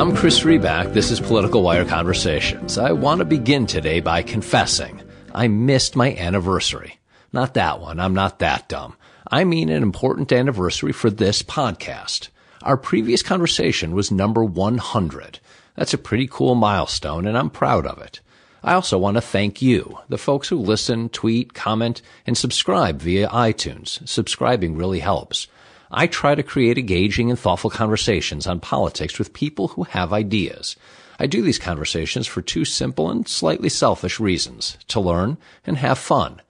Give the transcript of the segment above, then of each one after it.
I'm Chris Riback. This is Political Wire Conversations. I want to begin today by confessing I missed my anniversary. Not that one. I'm not that dumb. I mean an important anniversary for this podcast. Our previous conversation was number 100. That's a pretty cool milestone, and I'm proud of it. I also want to thank you, the folks who listen, tweet, comment, and subscribe via iTunes. Subscribing really helps. I try to create engaging and thoughtful conversations on politics with people who have ideas. I do these conversations for two simple and slightly selfish reasons to learn and have fun.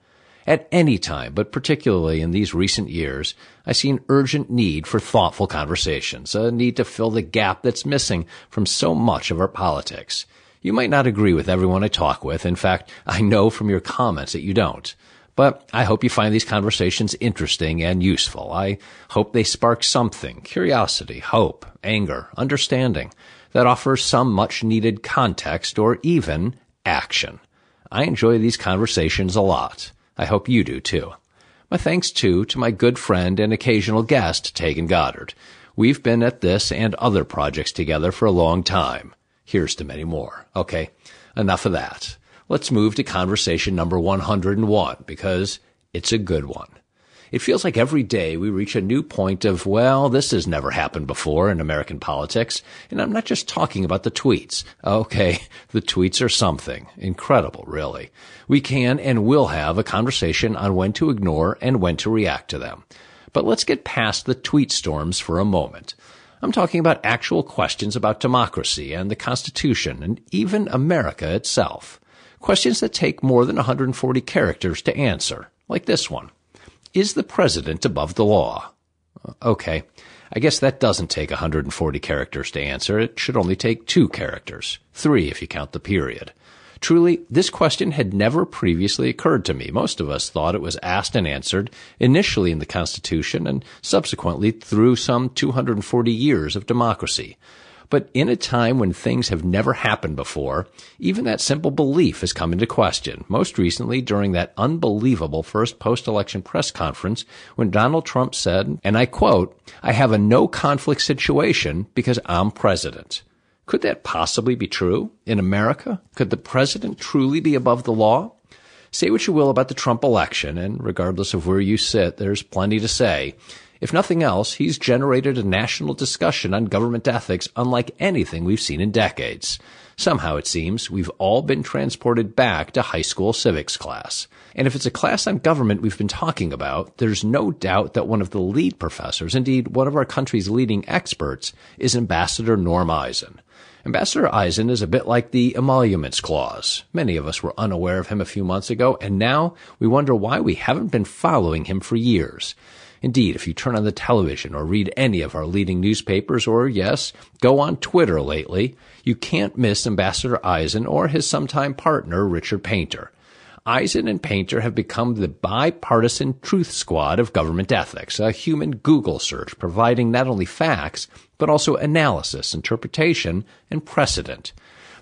At any time, but particularly in these recent years, I see an urgent need for thoughtful conversations, a need to fill the gap that's missing from so much of our politics. You might not agree with everyone I talk with. In fact, I know from your comments that you don't. But I hope you find these conversations interesting and useful. I hope they spark something, curiosity, hope, anger, understanding that offers some much needed context or even action. I enjoy these conversations a lot. I hope you do too. My thanks too to my good friend and occasional guest, Taegan Goddard. We've been at this and other projects together for a long time. Here's to many more. Okay, enough of that. Let's move to conversation number 101 because it's a good one. It feels like every day we reach a new point of, well, this has never happened before in American politics. And I'm not just talking about the tweets. Okay, the tweets are something. Incredible, really. We can and will have a conversation on when to ignore and when to react to them. But let's get past the tweet storms for a moment. I'm talking about actual questions about democracy and the Constitution and even America itself. Questions that take more than 140 characters to answer, like this one. Is the president above the law? Uh, okay. I guess that doesn't take 140 characters to answer. It should only take two characters. Three if you count the period. Truly, this question had never previously occurred to me. Most of us thought it was asked and answered initially in the Constitution and subsequently through some 240 years of democracy. But in a time when things have never happened before, even that simple belief has come into question. Most recently during that unbelievable first post-election press conference when Donald Trump said, and I quote, I have a no conflict situation because I'm president. Could that possibly be true in America? Could the president truly be above the law? Say what you will about the Trump election, and regardless of where you sit, there's plenty to say. If nothing else, he's generated a national discussion on government ethics unlike anything we've seen in decades. Somehow, it seems, we've all been transported back to high school civics class. And if it's a class on government we've been talking about, there's no doubt that one of the lead professors, indeed one of our country's leading experts, is Ambassador Norm Eisen. Ambassador Eisen is a bit like the emoluments clause. Many of us were unaware of him a few months ago, and now we wonder why we haven't been following him for years. Indeed, if you turn on the television or read any of our leading newspapers or, yes, go on Twitter lately, you can't miss Ambassador Eisen or his sometime partner, Richard Painter. Eisen and Painter have become the bipartisan truth squad of government ethics, a human Google search providing not only facts, but also analysis, interpretation, and precedent.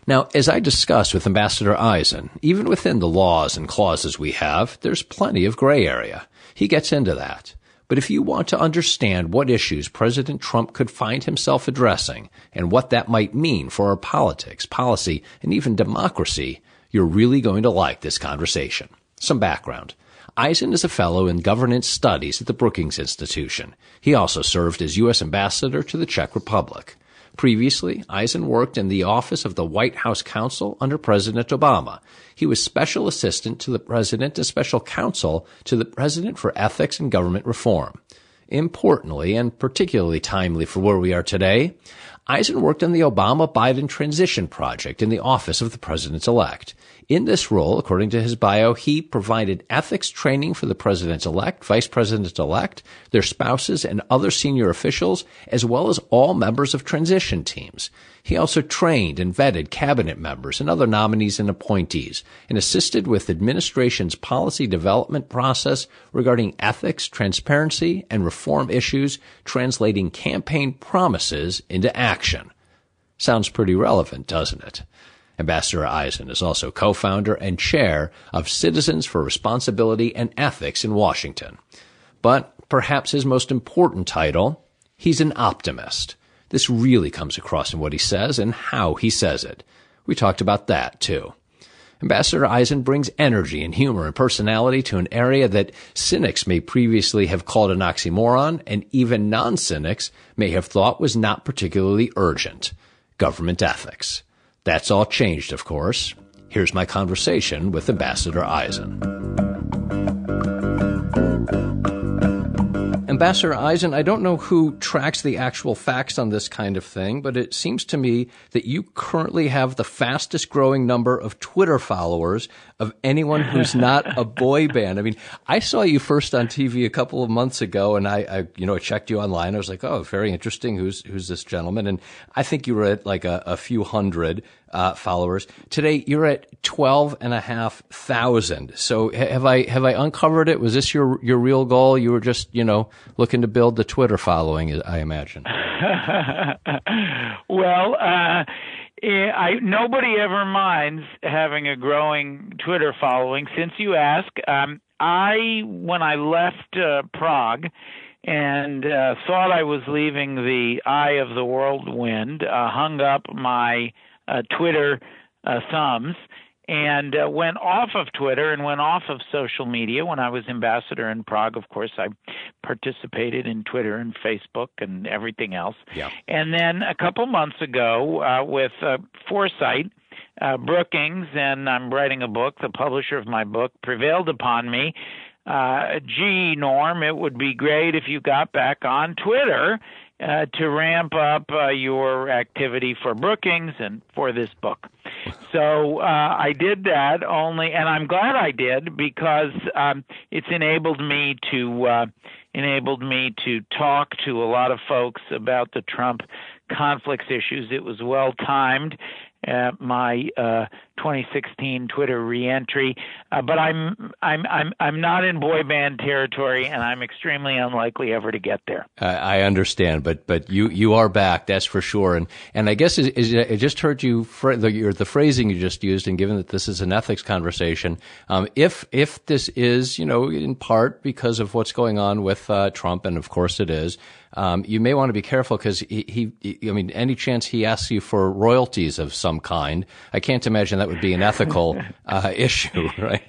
Now, as I discussed with Ambassador Eisen, even within the laws and clauses we have, there's plenty of gray area. He gets into that. But if you want to understand what issues President Trump could find himself addressing and what that might mean for our politics, policy, and even democracy, you're really going to like this conversation. Some background. Eisen is a fellow in governance studies at the Brookings Institution. He also served as U.S. ambassador to the Czech Republic. Previously, Eisen worked in the office of the White House counsel under President Obama. He was special assistant to the president and special counsel to the president for ethics and government reform. Importantly, and particularly timely for where we are today, Eisen worked on the Obama Biden transition project in the office of the president elect. In this role, according to his bio, he provided ethics training for the president elect, vice president elect, their spouses, and other senior officials, as well as all members of transition teams. He also trained and vetted cabinet members and other nominees and appointees and assisted with administration's policy development process regarding ethics, transparency, and reform issues, translating campaign promises into action. Sounds pretty relevant, doesn't it? Ambassador Eisen is also co-founder and chair of Citizens for Responsibility and Ethics in Washington. But perhaps his most important title, he's an optimist. this really comes across in what he says and how he says it. We talked about that too. Ambassador Eisen brings energy and humor and personality to an area that cynics may previously have called an oxymoron and even non-cynics may have thought was not particularly urgent. Government ethics. That's all changed, of course. Here's my conversation with Ambassador Eisen. Ambassador Eisen, I don't know who tracks the actual facts on this kind of thing, but it seems to me that you currently have the fastest growing number of Twitter followers of anyone who's not a boy band. I mean, I saw you first on TV a couple of months ago, and I, I you know, I checked you online. I was like, oh, very interesting. Who's who's this gentleman? And I think you were at like a, a few hundred uh, followers. Today you're at twelve and a half thousand. So have I have I uncovered it? Was this your your real goal? You were just you know looking to build the Twitter following, I imagine. well. Uh, I nobody ever minds having a growing Twitter following. Since you ask, um, I when I left uh, Prague and uh, thought I was leaving the eye of the whirlwind, uh, hung up my Twitter uh, thumbs and uh, went off of Twitter and went off of social media. When I was ambassador in Prague, of course, I participated in Twitter and Facebook and everything else. Yeah. And then a couple months ago, uh, with uh, foresight, uh, Brookings, and I'm writing a book, the publisher of my book, prevailed upon me. Uh, gee, Norm, it would be great if you got back on Twitter uh, to ramp up uh, your activity for Brookings and for this book. So uh, I did that only, and I'm glad I did because um, it's enabled me to uh, enabled me to talk to a lot of folks about the Trump conflicts issues. It was well timed, at my uh, 2016 Twitter reentry. Uh, but I'm I'm I'm I'm not in boy band territory, and I'm extremely unlikely ever to get there. I understand, but but you you are back, that's for sure. And and I guess is, is, I just heard you the, the phrasing you just used, and given that this is an ethics conversation, um, if if this is you know in part because of what's going on with uh, Trump, and of course it is um, you may want to be careful because he, he, I mean, any chance he asks you for royalties of some kind, I can't imagine that would be an ethical uh, issue, right?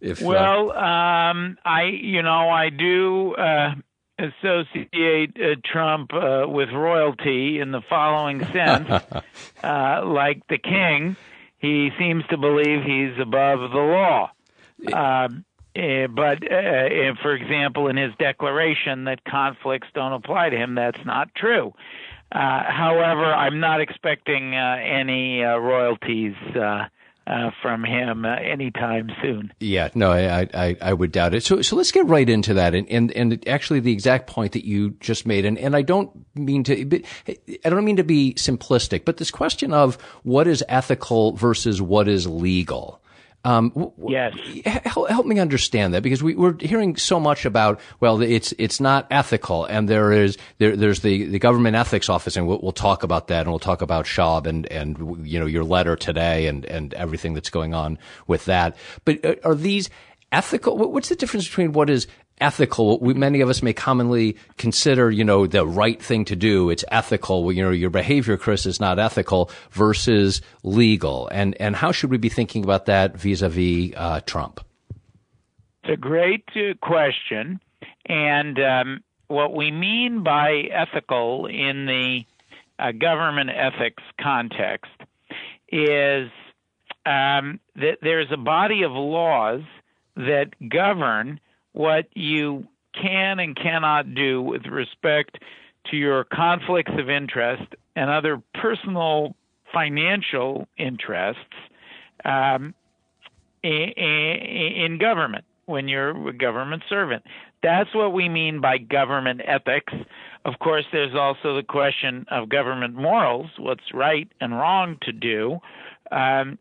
If, uh, well, uh, um, I, you know, I do uh, associate uh, Trump uh, with royalty in the following sense, like the king, he seems to believe he's above the law. Um, uh, but uh, for example, in his declaration that conflicts don't apply to him, that's not true. Uh, however, I'm not expecting uh, any uh, royalties from him anytime soon. Yeah, no, I, I, I would doubt it. So, so let's get right into that, and, and, and actually the exact point that you just made, and, and I don't mean to, I don't mean to be simplistic, but this question of what is ethical versus what is legal. Um, yes. Help, help, me understand that because we, are hearing so much about well, it's it's not ethical, and there is there, there's the, the government ethics office, and we'll, we'll, talk about that, and we'll talk about Shaub and and you know your letter today, and and everything that's going on with that. But uh, are these ethical? What's the difference between what is ethical. We, many of us may commonly consider, you know, the right thing to do. It's ethical. You know, your behavior, Chris, is not ethical versus legal. And, and how should we be thinking about that vis-a-vis uh, Trump? It's a great uh, question. And um, what we mean by ethical in the uh, government ethics context is um, that there's a body of laws that govern what you can and cannot do with respect to your conflicts of interest and other personal financial interests um, in, in government when you're a government servant. That's what we mean by government ethics. Of course, there's also the question of government morals, what's right and wrong to do. Um,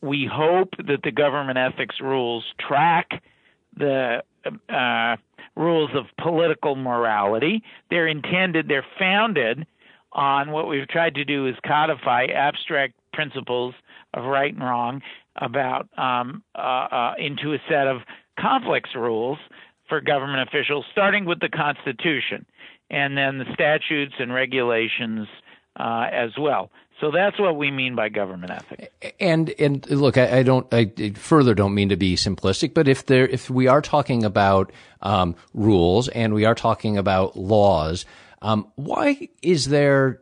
we hope that the government ethics rules track the uh, rules of political morality. They're intended, they're founded on what we've tried to do is codify abstract principles of right and wrong about um, uh, uh, into a set of conflicts rules for government officials, starting with the Constitution and then the statutes and regulations uh, as well. So that's what we mean by government ethics. And and look, I, I don't, I further don't mean to be simplistic, but if there, if we are talking about um, rules and we are talking about laws, um, why is there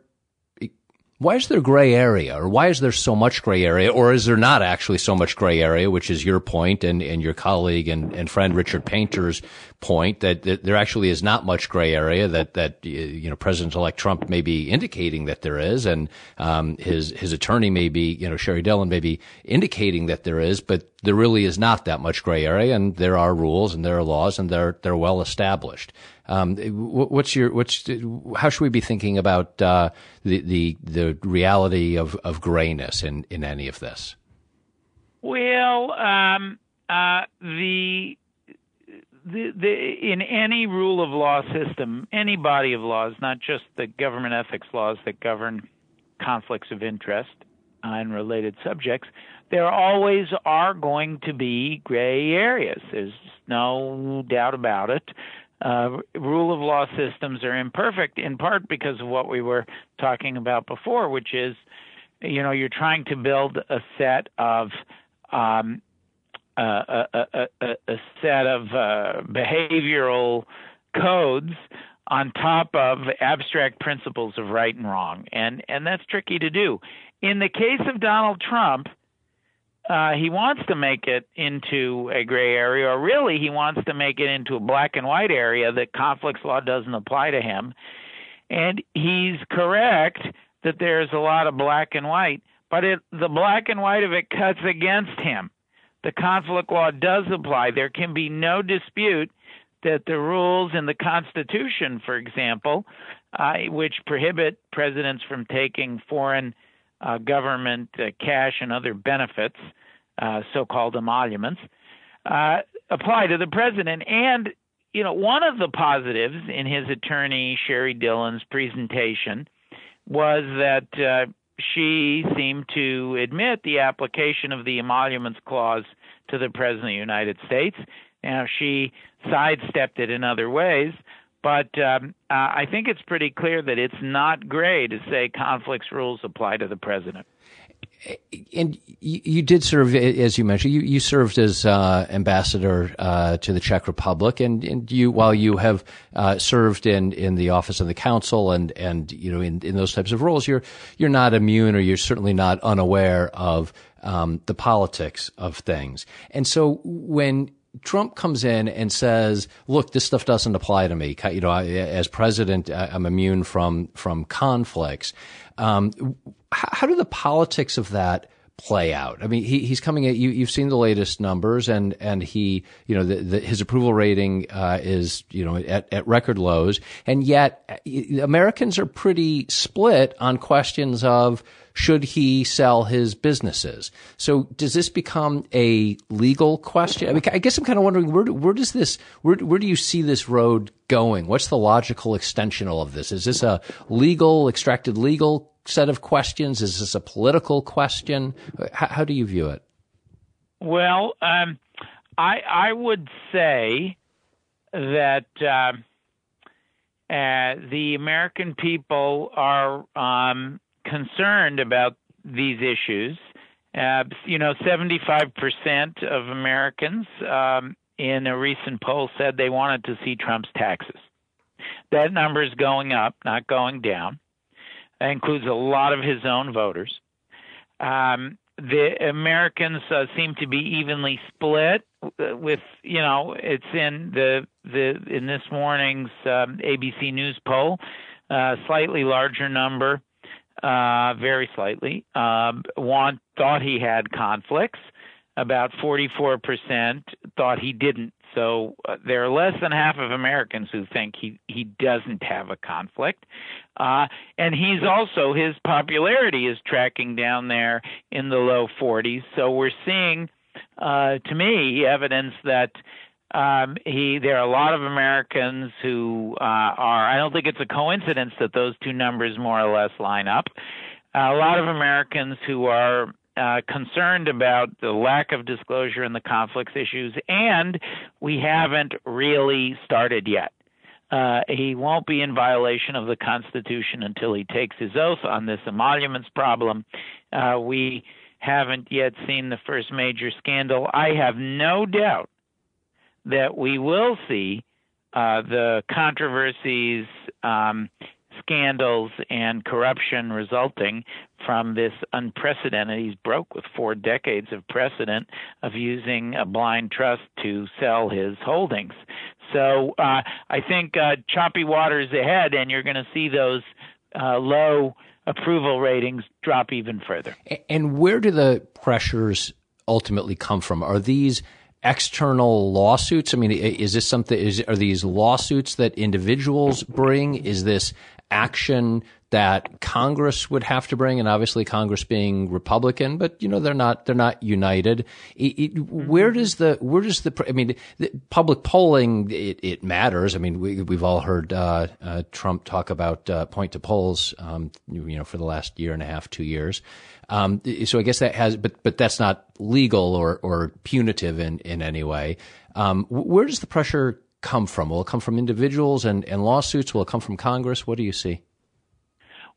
why is there gray area or why is there so much gray area or is there not actually so much gray area which is your point and, and your colleague and, and friend richard painter's point that, that there actually is not much gray area that that you know president-elect trump may be indicating that there is and um, his his attorney may be you know sheri dillon may be indicating that there is but there really is not that much gray area and there are rules and there are laws and they're they're well established um, what's your what's how should we be thinking about uh, the the the reality of of grayness in in any of this? Well, um, uh, the, the, in any rule of law system, any body of laws, not just the government ethics laws that govern conflicts of interest and related subjects, there always are going to be gray areas. There's no doubt about it uh, rule of law systems are imperfect in part because of what we were talking about before, which is, you know, you're trying to build a set of um, a, a, a, set of uh, behavioral codes on top of abstract principles of right and wrong, and and that's tricky to do. In the case of Donald Trump, uh, he wants to make it into a gray area, or really he wants to make it into a black and white area that conflicts law doesn't apply to him. And he's correct that there's a lot of black and white, but it, the black and white of it cuts against him. The conflict law does apply. There can be no dispute that the rules in the Constitution, for example, uh, which prohibit presidents from taking foreign uh, government uh, cash and other benefits, uh, so-called emoluments, uh, apply to the president. And you know, one of the positives in his attorney Sheri Dillon's presentation was that uh, she seemed to admit the application of the emoluments clause to the president of the United States. Now she sidestepped it in other ways, but um, uh, I think it's pretty clear that it's not gray to say conflicts rules apply to the president. And you, did serve, as you mentioned, you, you served as uh, ambassador uh, to the Czech Republic, and, and you, while you have uh, served in, in the office of the counsel and and you know in, in those types of roles, you're you're not immune, or you're certainly not unaware of um, the politics of things. And so when Trump comes in and says, "Look, this stuff doesn't apply to me. You know, I, as president, I'm immune from from conflicts." Um, how, how, do the politics of that play out? I mean, he, he's coming at you. You've seen the latest numbers, and and he, you know, the, the, his approval rating uh, is you know at, at record lows, and yet uh, Americans are pretty split on questions of should he sell his businesses? So does this become a legal question? I mean, I guess I'm kind of wondering where, where does this, where, where do you see this road going? What's the logical extension of this? Is this a legal, extracted legal set of questions? Is this a political question? How, how do you view it? Well, um, I, I would say that, uh, uh, the American people are um, concerned about these issues. Uh, you know, 75% of Americans um, in a recent poll said they wanted to see Trump's taxes. That number is going up, not going down. That includes a lot of his own voters. Um, the Americans uh, seem to be evenly split. With you know, it's in the the in this morning's um, ABC News poll, uh, slightly larger number uh, very slightly. Um, want thought he had conflicts. About 44% thought he didn't. So uh, there are less than half of Americans who think he he doesn't have a conflict, uh, and he's also his popularity is tracking down there in the low 40s. So we're seeing, uh, to me, evidence that um, he there are a lot of Americans who uh, are. I don't think it's a coincidence that those two numbers more or less line up. Uh, a lot of Americans who are uh, concerned about the lack of disclosure and the conflicts issues, and we haven't really started yet. Uh, he won't be in violation of the Constitution until he takes his oath on this emoluments problem. Uh, we haven't yet seen the first major scandal. I have no doubt that we will see uh, the controversies, um, scandals, and corruption resulting from this unprecedented. He's broke with four decades of precedent of using a blind trust to sell his holdings. So uh, I think uh, choppy waters ahead, and you're going to see those uh, low approval ratings drop even further. And where do the pressures ultimately come from? Are these external lawsuits? I mean, is this something? Is are these lawsuits that individuals bring? Is this action that Congress would have to bring, and obviously Congress being Republican, but you know they're not they're not united. It, it, where mm-hmm. does the where does the I mean the public polling it, it matters. I mean we we've all heard uh, uh, Trump talk about uh, point to polls, um, you know, for the last year and a half, two years. Um, so I guess that has, but but that's not legal or or punitive in in any way. Um, where does the pressure come from? Will it come from individuals and, and lawsuits? Will it come from Congress? What do you see?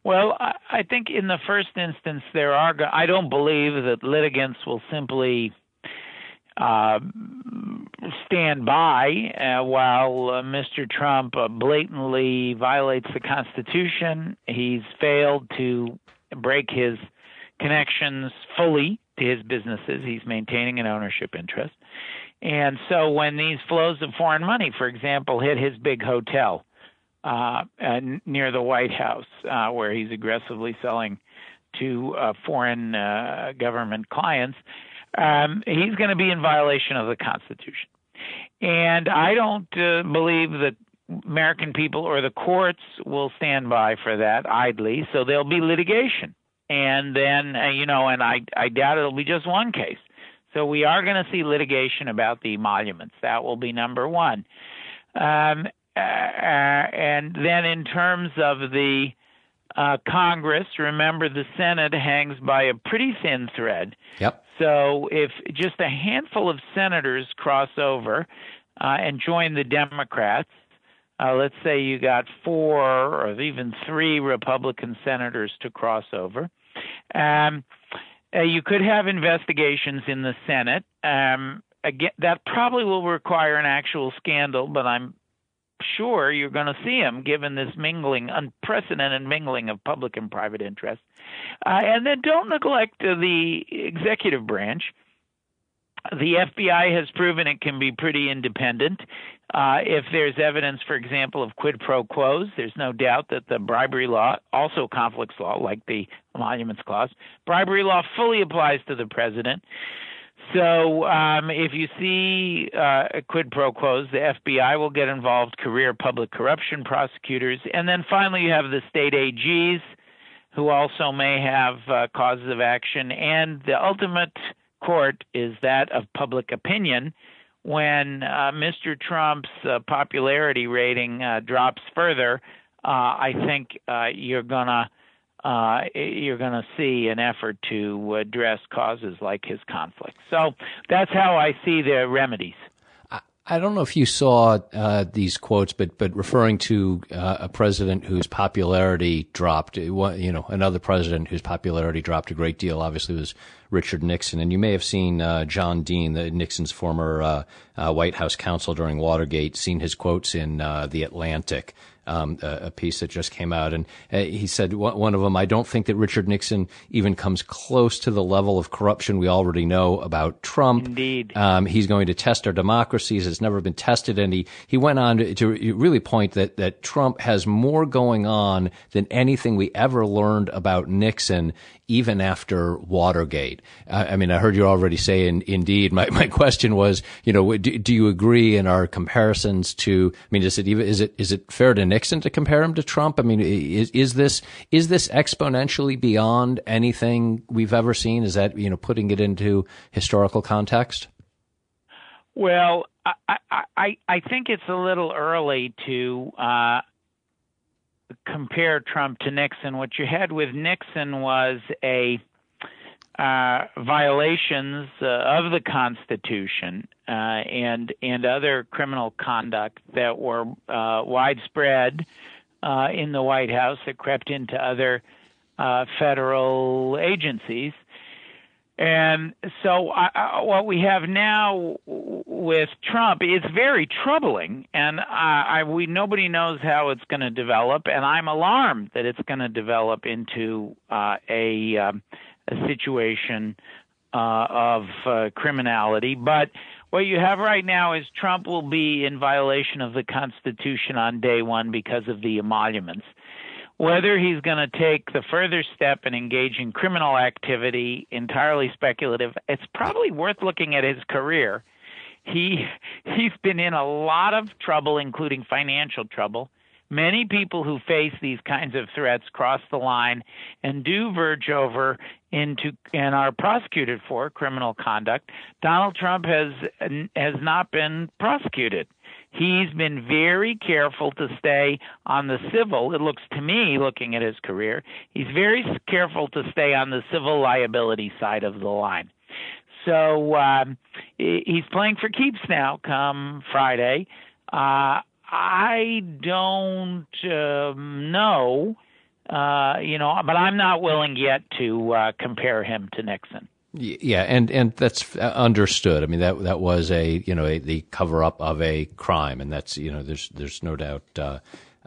Well, I think in the first instance, there are. I don't believe that litigants will simply uh, stand by uh, while uh, Mr. Trump uh, blatantly violates the Constitution. He's failed to break his connections fully to his businesses. He's maintaining an ownership interest. And so when these flows of foreign money, for example, hit his big hotel, uh, near the White House, uh, where he's aggressively selling to uh, foreign uh, government clients, um, he's going to be in violation of the Constitution. And I don't uh, believe that American people or the courts will stand by for that idly. So there'll be litigation, and then uh, you know, and I I doubt it'll be just one case. So we are going to see litigation about the emoluments. That will be number one. Um, uh, and then in terms of the uh, Congress, remember the Senate hangs by a pretty thin thread. Yep. So if just a handful of senators cross over uh, and join the Democrats, uh, let's say you got four or even three Republican senators to cross over. Um, uh, you could have investigations in the Senate. Um, again, that probably will require an actual scandal, but I'm sure you're going to see him given this mingling, unprecedented mingling of public and private interests. Uh, and then don't neglect uh, the executive branch. The FBI has proven it can be pretty independent. Uh, if there's evidence, for example, of quid pro quos, there's no doubt that the bribery law, also conflicts law, like the emoluments clause, bribery law fully applies to the president. So um, if you see uh, quid pro quos, the FBI will get involved, career public corruption prosecutors, and then finally you have the state AGs who also may have uh, causes of action, and the ultimate court is that of public opinion. When uh, Mr. Trump's uh, popularity rating uh, drops further, uh, I think you're gonna uh, you're going to see an effort to address causes like his conflict. So that's how I see the remedies. I don't know if you saw uh, these quotes, but but referring to uh, a president whose popularity dropped, you know, another president whose popularity dropped a great deal. Obviously, was Richard Nixon, and you may have seen uh, John Dean, the, Nixon's former uh, uh, White House counsel during Watergate, seen his quotes in uh, the Atlantic um, a, a, piece that just came out, and uh, he said one of them. I don't think that Richard Nixon even comes close to the level of corruption we already know about Trump. Indeed, um, he's going to test our democracies. It's never been tested, and he he went on to, to really point that that Trump has more going on than anything we ever learned about Nixon even after Watergate. I, I mean, I heard you already say, in, indeed. My, my question was, you know, do, do, you agree in our comparisons to? I mean, is it even is it is it fair to Nixon to compare him to Trump? I mean, is is this is this exponentially beyond anything we've ever seen? Is that you know putting it into historical context? Well, I I I think it's a little early to. Uh, compare Trump to Nixon, what you had with Nixon was a uh, violations uh, of the Constitution uh, and and other criminal conduct that were uh, widespread uh, in the White House that crept into other federal agencies. And so, I, what we have now with Trump is very troubling, and I, we nobody knows how it's going to develop, and I'm alarmed that it's going to develop into uh, a, um, a situation uh, of uh, criminality. But what you have right now is Trump will be in violation of the Constitution on day one because of the emoluments. Whether he's going to take the further step and engage in criminal activity, entirely speculative. It's probably worth looking at his career. He he's been in a lot of trouble, including financial trouble. Many people who face these kinds of threats cross the line and do verge over into and are prosecuted for criminal conduct. Donald Trump has has not been prosecuted. He's been very careful to stay on the civil. It looks to me, looking at his career, he's very careful to stay on the civil liability side of the line. So um, he's playing for keeps now. Come Friday, uh, I don't um, know, uh, you know, but I'm not willing yet to uh, compare him to Nixon. Yeah, and and that's understood. I mean that that was a you know a, the cover up of a crime, and that's you know there's there's no doubt uh,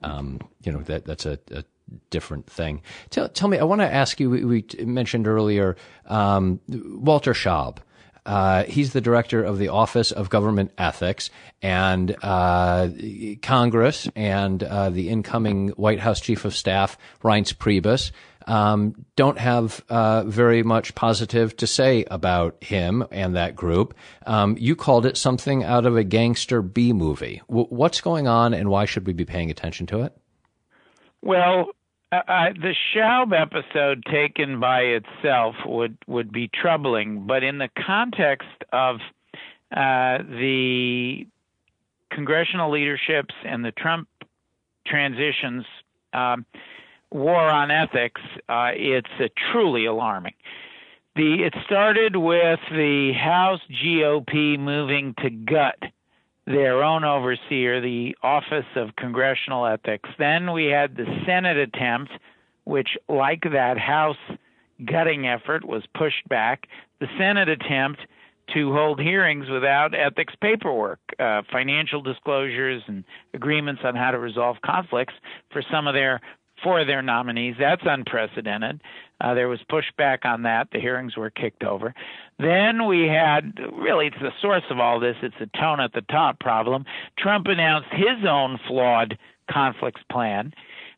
um, you know that that's a, a different thing. Tell tell me, I want to ask you. We, we mentioned earlier um, Walter Shaub. Uh, he's the director of the Office of Government Ethics, and uh, Congress and uh, the incoming White House Chief of Staff Reince Priebus um, don't have uh, very much positive to say about him and that group. Um, you called it something out of a gangster B movie. W- what's going on, and why should we be paying attention to it? Well, uh, the Shaub episode taken by itself would would be troubling, but in the context of uh, the congressional leaderships and the Trump transitions, um, war on ethics, uh, it's uh, truly alarming. The it started with the House GOP moving to gut their own overseer, the Office of Congressional Ethics. Then we had the Senate attempt, which, like that House gutting effort, was pushed back. The Senate attempt to hold hearings without ethics paperwork, uh, financial disclosures, and agreements on how to resolve conflicts for some of their for their nominees. That's unprecedented. Uh, there was pushback on that. The hearings were kicked over. Then we had really, it's the source of all this. It's the tone at the top problem. Trump announced his own flawed conflicts plan.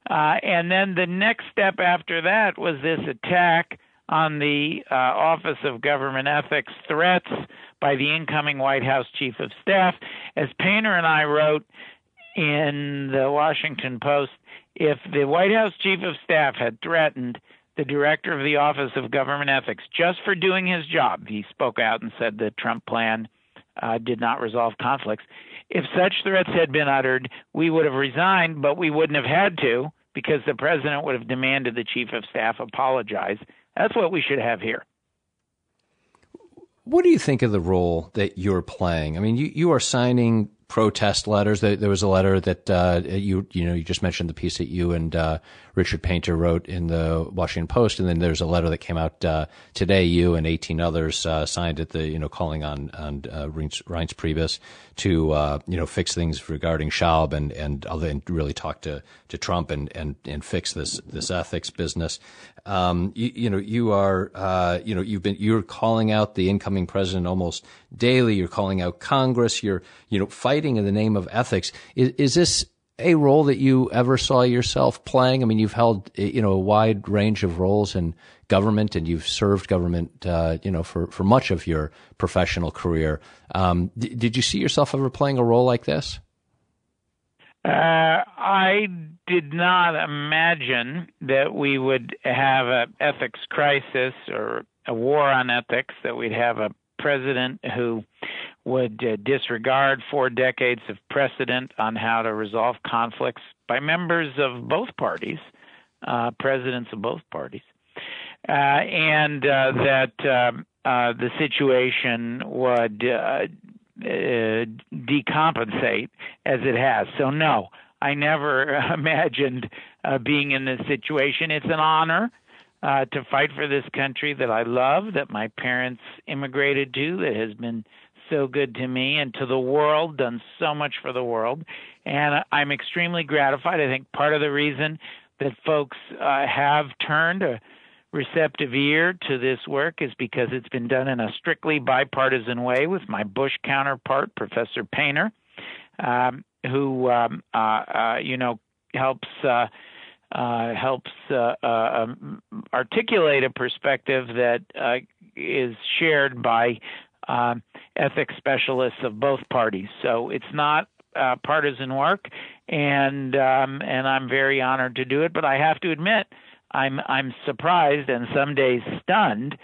Uh, and then the next step after that was this attack on the uh, Office of Government Ethics threats by the incoming White House Chief of Staff. As Painter and I wrote in the Washington Post, if the White House Chief of Staff had threatened the director of the Office of Government Ethics just for doing his job, he spoke out and said the Trump plan uh, did not resolve conflicts. If such threats had been uttered, we would have resigned, but we wouldn't have had to because the president would have demanded the chief of staff apologize. That's what we should have here. What do you think of the role that you're playing? I mean, you, you are signing protest letters. There, was a letter that uh, you you know you just mentioned the piece that you and uh, Richard Painter wrote in the Washington Post, and then there's a letter that came out uh, today. You and 18 others uh, signed it. The you know calling on on uh, Reince, Reince Priebus to uh, you know fix things regarding Shaub and and, other, and really talk to to Trump and and and fix this this ethics business. Um, you, you, know, you are, uh, you know, you've been, you're calling out the incoming president almost daily. You're calling out Congress. You're, you know, fighting in the name of ethics. Is, is this a role that you ever saw yourself playing? I mean, you've held, you know, a wide range of roles in government and you've served government, uh, you know, for, for much of your professional career. Um, d- did you see yourself ever playing a role like this? Uh, I did not imagine that we would have an ethics crisis or a war on ethics, that we'd have a president who would uh, disregard four decades of precedent on how to resolve conflicts by members of both parties, uh, presidents of both parties. uh, and uh, that um, uh, the situation would uh, uh, decompensate as it has. So, no, I never imagined uh, being in this situation. It's an honor uh, to fight for this country that I love, that my parents immigrated to, that has been so good to me and to the world, done so much for the world. And I'm extremely gratified. I think part of the reason that folks uh, have turned a receptive ear to this work is because it's been done in a strictly bipartisan way with my Bush counterpart, Professor Painter, um, who um, uh, uh, you know helps uh, uh helps uh, uh, um, articulate a perspective that is shared by um, ethics specialists of both parties. So it's not partisan work, and um, and I'm very honored to do it. But I have to admit I'm I'm surprised and some days stunned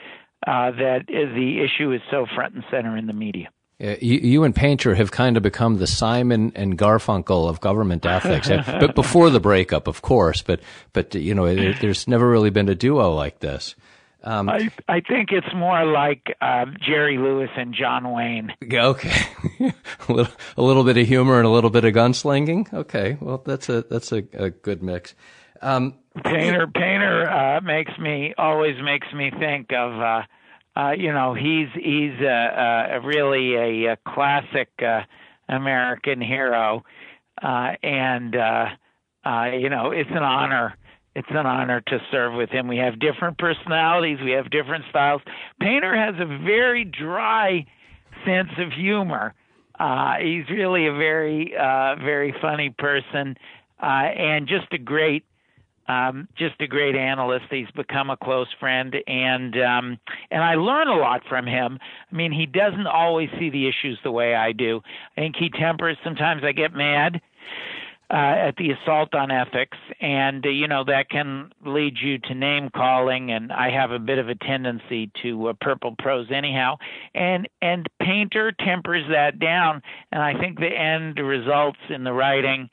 uh, that the issue is so front and center in the media. you, you, and Painter have kind of become the Simon and Garfunkel of government ethics, but before the breakup, of course. But but you know, there, there's never really been a duo like this. Um, I I think it's more like uh, Jerry Lewis and John Wayne. Okay, a, little, a little bit of humor and a little bit of gunslinging. Okay, well that's a that's a, a good mix. Um, Painter Painter uh, makes me always makes me think of uh, uh, you know he's he's a, a really a, a classic uh, American hero, uh, and uh, uh, you know it's an honor. It's an honor to serve with him. We have different personalities. We have different styles. Painter has a very dry sense of humor. Uh, he's really a very, uh, very funny person, uh, and just a great um, just a great analyst. He's become a close friend, and um, and I learn a lot from him. I mean, he doesn't always see the issues the way I do. I think he tempers. Sometimes I get mad uh, at the assault on ethics, and uh, you know that can lead you to name calling. And I have a bit of a tendency to uh, purple prose anyhow. And and Painter tempers that down, and I think the end results in the writing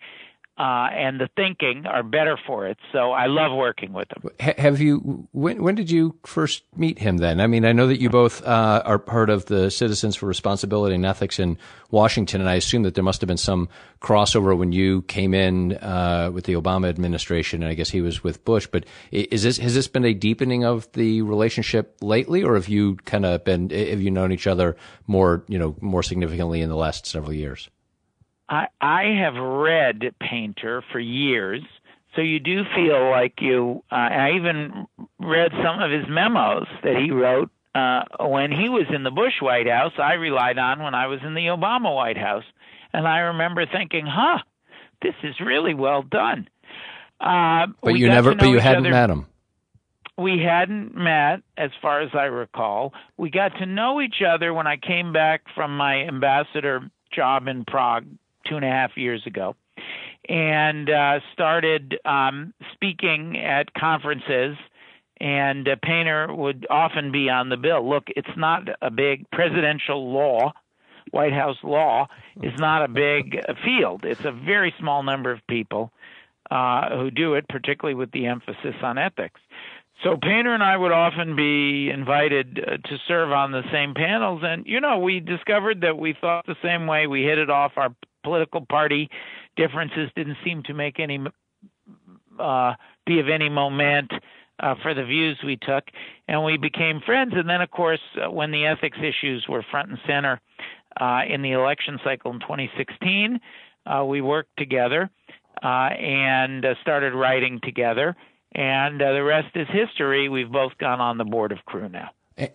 uh, and the thinking are better for it. So I love working with him. Have you? When, when did you first meet him? Then I mean, I know that you both uh, are part of the Citizens for Responsibility and Ethics in Washington, and I assume that there must have been some crossover when you came in uh, with the Obama administration, and I guess he was with Bush. But is this has this been a deepening of the relationship lately, or have you kind of been have you known each other more, you know, more significantly in the last several years? I, I have read Painter for years, so you do feel like you. Uh, I even read some of his memos that he wrote uh, when he was in the Bush White House. I relied on when I was in the Obama White House, and I remember thinking, "Huh, this is really well done." Uh, but you never, but you hadn't other. met him. We hadn't met, as far as I recall. We got to know each other when I came back from my ambassador job in Prague two and a half years ago, and uh, started um, speaking at conferences. And uh, Painter would often be on the bill. Look, it's not a big presidential law. White House law is not a big field. It's a very small number of people uh, who do it, particularly with the emphasis on ethics. So Painter and I would often be invited uh, to serve on the same panels, and you know, we discovered that we thought the same way. We hit it off. Our political party differences didn't seem to make any uh, be of any moment uh, for the views we took, and we became friends. And then, of course, uh, when the ethics issues were front and center uh, in the election cycle in 2016, uh, we worked together uh, and started writing together. And the rest is history. We've both gone on the board of CREW now.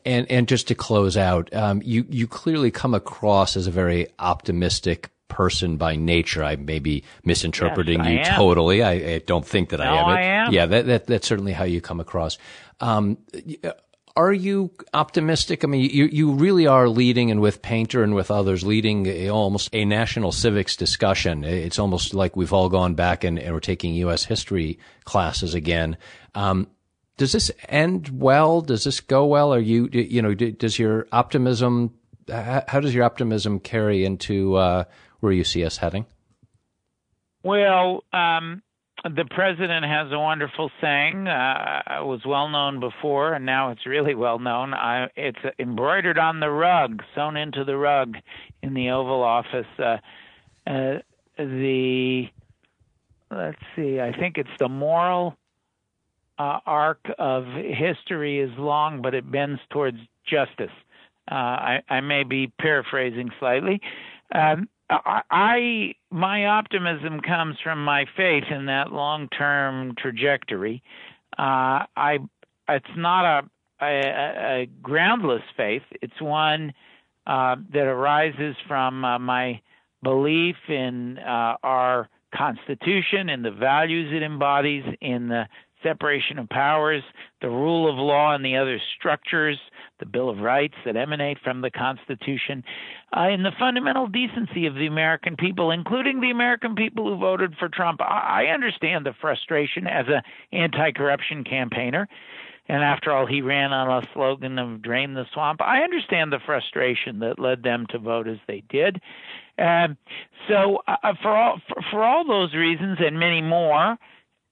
And and just to close out, um, you you clearly come across as a very optimistic person by nature. I may be misinterpreting yes, you am. totally. I, I, don't think that no, I am. I am. Yeah, that, that, that's certainly how you come across. Um, are you optimistic? I mean, you, you really are leading and with Painter and with others leading a, almost a national civics discussion. It's almost like we've all gone back and, and we're taking U.S. history classes again. Um, does this end well? Does this go well? Are you, you know, does your optimism, how does your optimism carry into, uh, where you see us heading? Well, um, the president has a wonderful saying. Uh, it was well known before, and now it's really well known. I, it's embroidered on the rug, sewn into the rug in the Oval Office. Uh, uh, the let's see, I think it's the moral uh, arc of history is long, but it bends towards justice. Uh, I, I, may be paraphrasing slightly. Um, I my optimism comes from my faith in that long-term trajectory. Uh, I it's not a, a, a, groundless faith. It's one uh, that arises from uh, my belief in uh, our Constitution and the values it embodies, in the separation of powers, the rule of law, and the other structures, the Bill of Rights that emanate from the Constitution, uh, in the fundamental decency of the American people, including the American people who voted for Trump. I, I understand the frustration as an anti-corruption campaigner. And after all, he ran on a slogan of "Drain the Swamp." I understand the frustration that led them to vote as they did. Um, so, uh, for all for, for all those reasons and many more,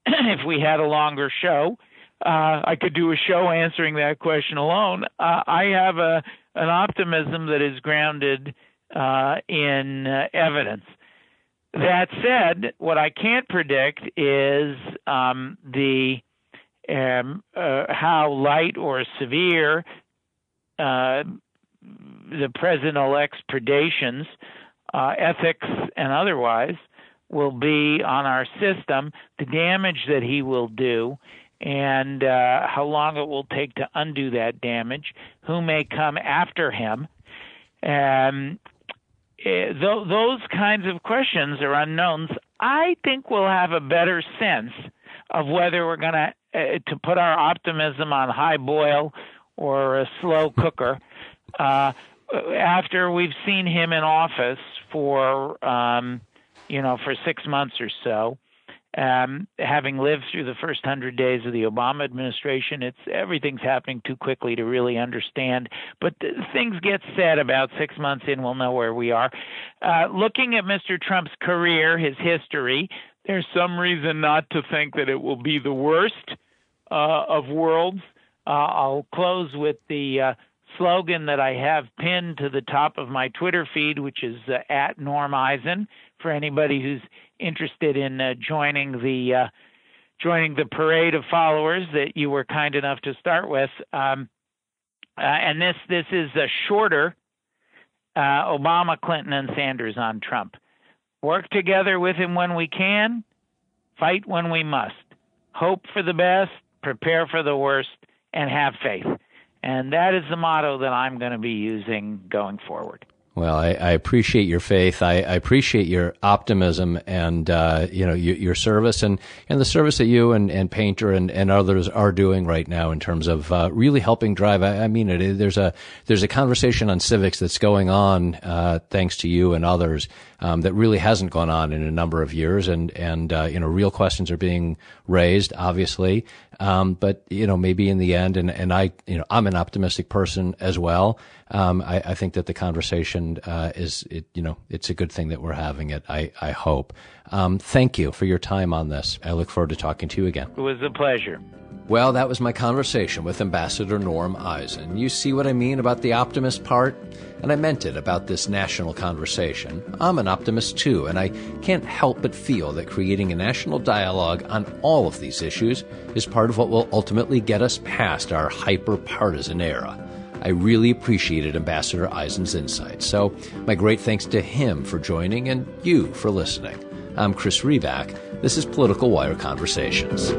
if we had a longer show, uh, I could do a show answering that question alone. Uh, I have a an optimism that is grounded uh, in uh, evidence. That said, what I can't predict is um, the um, uh, how light or severe uh, the president-elect's predations, ethics and otherwise, will be on our system, the damage that he will do, and uh, how long it will take to undo that damage, who may come after him. Um, th- those kinds of questions are unknowns. I think we'll have a better sense of whether we're going to uh, to put our optimism on high boil or a slow cooker uh, after we've seen him in office for um, you know, for six months or so. Um, having lived through the first hundred days of the Obama administration, it's everything's happening too quickly to really understand. But things get said about six months in, we'll know where we are. Uh, looking at Mr. Trump's career, his history, there's some reason not to think that it will be the worst uh, of worlds. Uh, I'll close with the uh, slogan that I have pinned to the top of my Twitter feed, which is uh, at Norm Eisen for anybody who's interested in uh, joining the uh, joining the parade of followers that you were kind enough to start with. Um, uh, and this this is a shorter uh, Obama, Clinton, and Sanders on Trump. Work together with him when we can, fight when we must. Hope for the best, prepare for the worst, and have faith. And that is the motto that I'm going to be using going forward. Well, I, I, appreciate your faith. I, I appreciate your optimism and uh, you know your, your, service and, and the service that you and, and Painter and, and others are doing right now in terms of uh, really helping drive. I, I, mean, it, there's a there's a conversation on civics that's going on uh, thanks to you and others um, that really hasn't gone on in a number of years, and and uh, you know real questions are being raised, obviously. Um, but you know maybe in the end, and and I you know I'm an optimistic person as well um, I, I, think that the conversation uh, is, it, you know, it's a good thing that we're having it. I, I hope. Um, thank you for your time on this. I look forward to talking to you again. It was a pleasure. Well, that was my conversation with Ambassador Norm Eisen. You see what I mean about the optimist part? And I meant it about this national conversation. I'm an optimist too, and I can't help but feel that creating a national dialogue on all of these issues is part of what will ultimately get us past our hyper partisan era. I really appreciated Ambassador Eisen's insights. So, my great thanks to him for joining and you for listening. I'm Chris Riback. This is Political Wire Conversations.